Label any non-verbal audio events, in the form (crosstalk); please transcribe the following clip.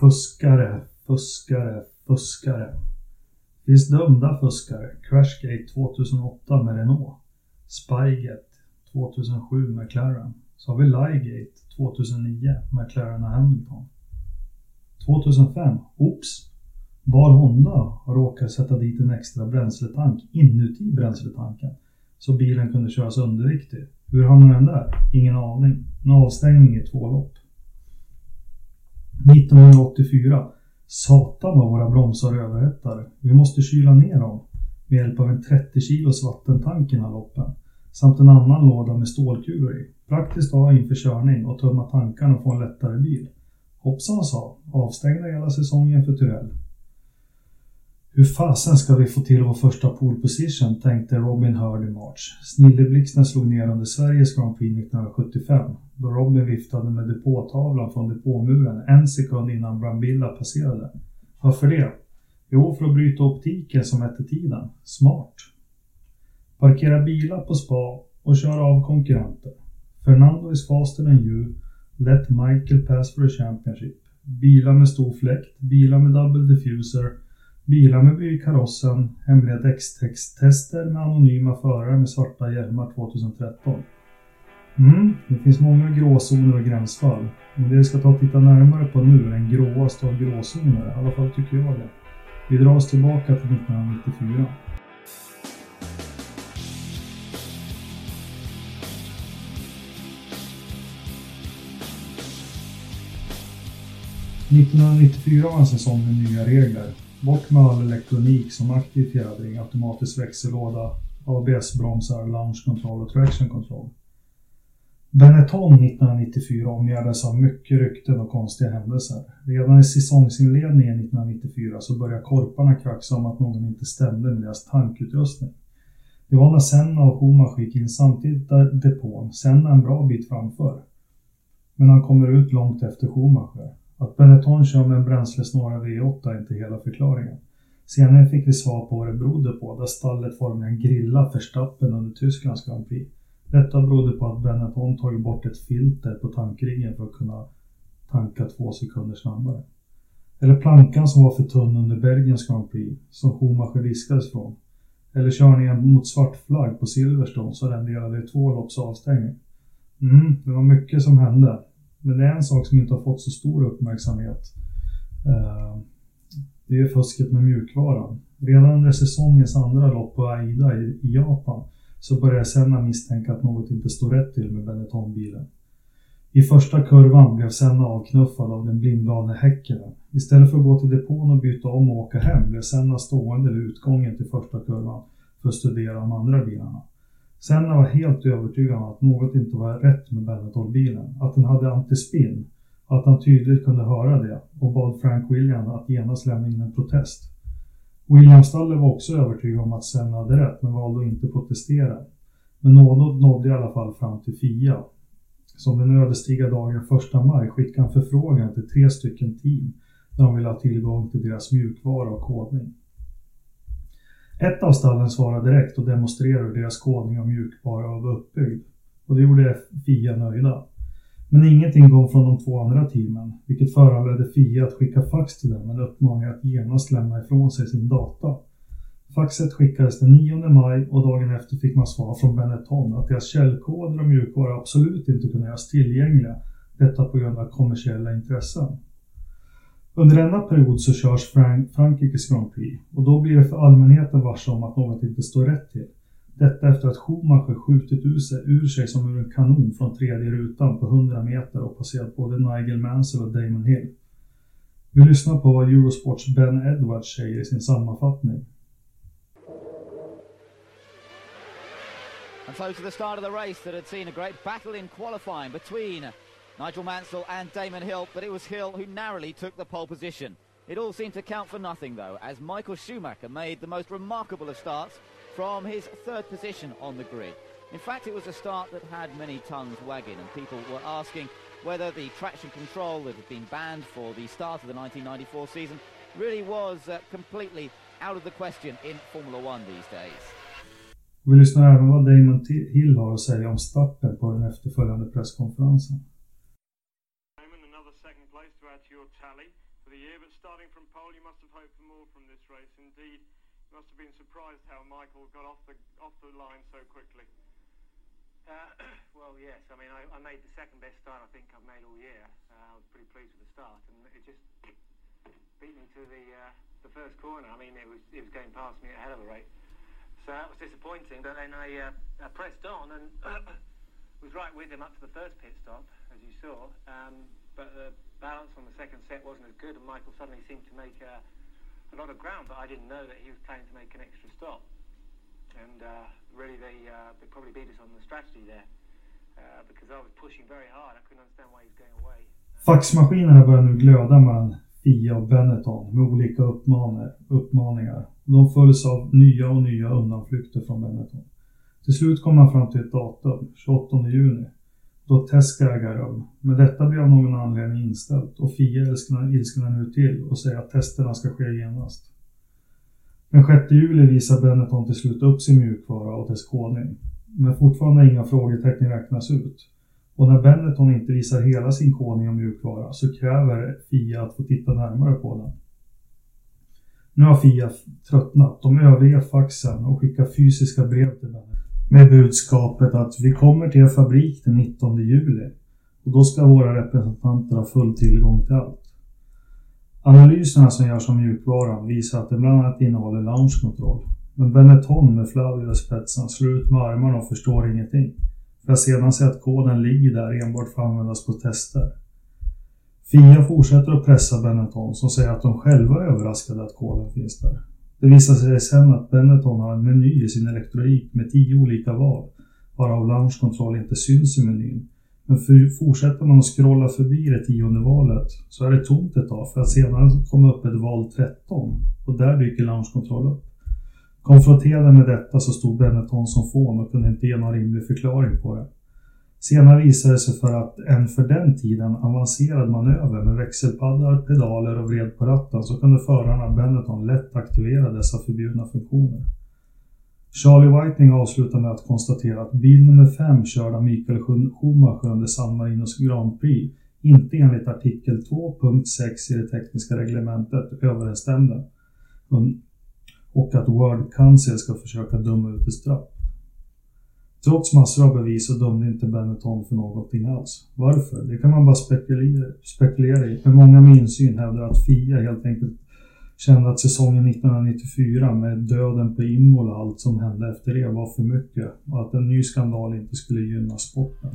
Fuskare, fuskare, fuskare. Finns dömda fuskare. Crashgate 2008 med Renault. Spygate 2007 med McLaren. Så har vi Liegate 2009 med McLaren och Hamilton. 2005, oops! Bar Honda har råkat sätta dit en extra bränsletank inuti bränsletanken. Så bilen kunde köras underviktig. Hur hamnade den där? Ingen aning. En avstängning i två lopp. 1984. Satan vad våra bromsar överhettade. Vi måste kyla ner dem med hjälp av en 30 kilos vattentank i loppen. Samt en annan låda med stålkulor i. Praktiskt att ha inför körning och tömma tankarna och få en lättare bil. Hoppsan sa, avstängda hela säsongen för Tyrell. Hur fasen ska vi få till vår första pole position, tänkte Robin Hurd i March. Snilleblixten slog ner under Sveriges Grand Prix 1975, då Robin viftade med depåtavlan från depåmuren en sekund innan Brambilla passerade. Varför det? Jo, för att bryta optiken som hette tiden. Smart. Parkera bilar på spa och köra av konkurrenter. Fernando is faster than you. Let Michael pass for a championship. Bilar med stor fläkt, bilar med double diffuser, Bilar med by karossen, hemliga däckstester med anonyma förare med svarta hjälmar 2013. Mm, det finns många gråzoner och gränsfall. Men det vi ska ta och titta närmare på nu är den gråaste av gråzoner, i alla fall tycker jag det. Vi drar oss tillbaka till 1994. –1994 var en säsong med nya regler. Bort med all elektronik som aktiv fjädring, automatisk växellåda, ABS-bromsar, launch control och traction control. Benetton 1994 omgärdades av mycket rykten och konstiga händelser. Redan i säsongsinledningen 1994 så började korparna kraxa om att någon inte stämde med deras tankutrustning. Det var när Senna och Schumacher gick in samtidigt där depån, Senna en bra bit framför. Men han kommer ut långt efter Schumacher. Att Benetton kör med en bränslesnåla V8 är inte hela förklaringen. Senare fick vi svar på vad det berodde på, där stallet formligen grillade Verstappen under Tysklands Grand Prix. Detta berodde på att Benetton tagit bort ett filter på tankriggen för att kunna tanka två sekunder snabbare. Eller plankan som var för tunn under Belgiens Grand Prix, som Schumacher diskades från. Eller körningen mot svart flagg på Silverstone så renderade i två lopps avstängning. Mm, det var mycket som hände. Men det är en sak som inte har fått så stor uppmärksamhet. Eh, det är fusket med mjukvaran. Redan under säsongens andra lopp på Aida i Japan så börjar Senna misstänka att något inte står rätt till med Benetton-bilen. I första kurvan blev Senna avknuffad av den blindgalne häckaren. Istället för att gå till depån och byta om och åka hem blev Senna stående vid utgången till första kurvan för att studera de andra bilarna. Senna var helt övertygad om att något inte var rätt med Benetton-bilen, att den hade antispinn och att han tydligt kunde höra det och bad Frank William att genast lämna in en protest. William Staller var också övertygad om att Senna hade rätt men valde att inte protestera. Men något nådde i alla fall fram till FIA. Som den ödesdigra dagen 1 maj skickade en förfrågan till tre stycken team där de ville ha tillgång till deras mjukvara och kodning. Ett av stallen svarade direkt och demonstrerade hur deras kodning av mjukvara var uppbyggd. Och det gjorde FIA nöjda. Men ingenting kom från de två andra teamen, vilket föranledde FIA att skicka fax till dem med uppmaning att genast lämna ifrån sig sin data. Faxet skickades den 9 maj och dagen efter fick man svar från Benetton att deras källkoder och mjukvara absolut inte kunde göras tillgängliga, detta på grund av kommersiella intressen. Under denna period så körs Frank Frankrikes Grand Prix och då blir det för allmänheten varse om att något inte står rätt till. Detta efter att Schumacher skjutit ur sig, ur sig som ur en kanon från tredje rutan på 100 meter och passerat både Nigel Mansell och Damon Hill. Vi lyssnar på vad Eurosports Ben Edwards säger i sin sammanfattning. And so to the start of the race that had seen a great battle in qualifying between Nigel Mansell and Damon Hill, but it was Hill who narrowly took the pole position. It all seemed to count for nothing, though, as Michael Schumacher made the most remarkable of starts from his third position on the grid. In fact, it was a start that had many tongues wagging, and people were asking whether the traction control that had been banned for the start of the 1994 season really was uh, completely out of the question in Formula One these days. Vi lyssnar även vad Damon Hill har att säga om starten på den efterföljande presskonferensen. for the year, but starting from pole, you must have hoped for more from this race. Indeed, you must have been surprised how Michael got off the off the line so quickly. Uh, (coughs) well, yes. I mean, I, I, made the second best start I think I've made all year. Uh, I was pretty pleased with the start, and it just beat me to the uh, the first corner. I mean, it was it was going past me at a hell of a rate. So that was disappointing. But then I, uh, I pressed on and (coughs) was right with him up to the first pit stop, as you saw. Um, but the balance on the second set wasn't as good, and Michael suddenly seemed to make a, a lot of ground. But I didn't know that he was planning to make an extra stop. And uh, really, they, uh, they probably beat us on the strategy there. Uh, because I was pushing very hard. I couldn't understand why he was going away. Faxmaskinerna börjar nu glöda mellan Fia och Benetton med olika uppmaningar. De följs av nya och nya undanflykter från Benetton. Till slut kom man fram till ett datum, 28 juni, då test ska äga rum. Men detta blir av någon anledning inställt och Fia ilsknar nu till och säger att testerna ska ske genast. Den 6 juli visar Benetton till slut upp sin mjukvara och dess kodning. Men fortfarande inga frågetecken räknas ut. Och när Benetton inte visar hela sin kodning av mjukvara så kräver Fia att få titta närmare på den. Nu har Fia tröttnat. De överger faxen och skickar fysiska brev till Benetton med budskapet att vi kommer till er fabrik den 19 juli och då ska våra representanter ha full tillgång till allt. Analyserna som görs av mjukvaran visar att den bland annat innehåller launchkontroll. Men Benetton med Flavio i spetsen slår ut med armarna och förstår ingenting. För att sedan se att koden ligger där enbart för att användas på tester. Fia fortsätter att pressa Benetton som säger att de själva är överraskade att koden finns där. Det visar sig sen att Benetton har en meny i sin elektronik med tio olika val, varav Lounge control inte syns i menyn. Men för, fortsätter man att scrolla förbi det tionde valet så är det tomt ett tag för att senare komma upp ett val 13 och där dyker Lounge control upp. Konfronterad med detta så stod Benetton som fån och kunde inte ge någon rimlig förklaring på det. Senare visade det sig för att en för den tiden avancerad manöver med växelpaddar, pedaler och vred på ratten så kunde förarna Benetton lätt aktivera dessa förbjudna funktioner. Charlie Whiting avslutar med att konstatera att bil nummer 5 körd av Mikael Schumacher under San Marinos Grand Prix inte enligt artikel 2.6 i det tekniska reglementet överensstämde och att World Council ska försöka döma ut ett straff. Trots massor av bevis så dömde inte Benetton för någonting alls. Varför? Det kan man bara spekulera, spekulera i. Men många med insyn hävdar att FIA helt enkelt kände att säsongen 1994 med döden på Imola och allt som hände efter det var för mycket och att en ny skandal inte skulle gynna sporten.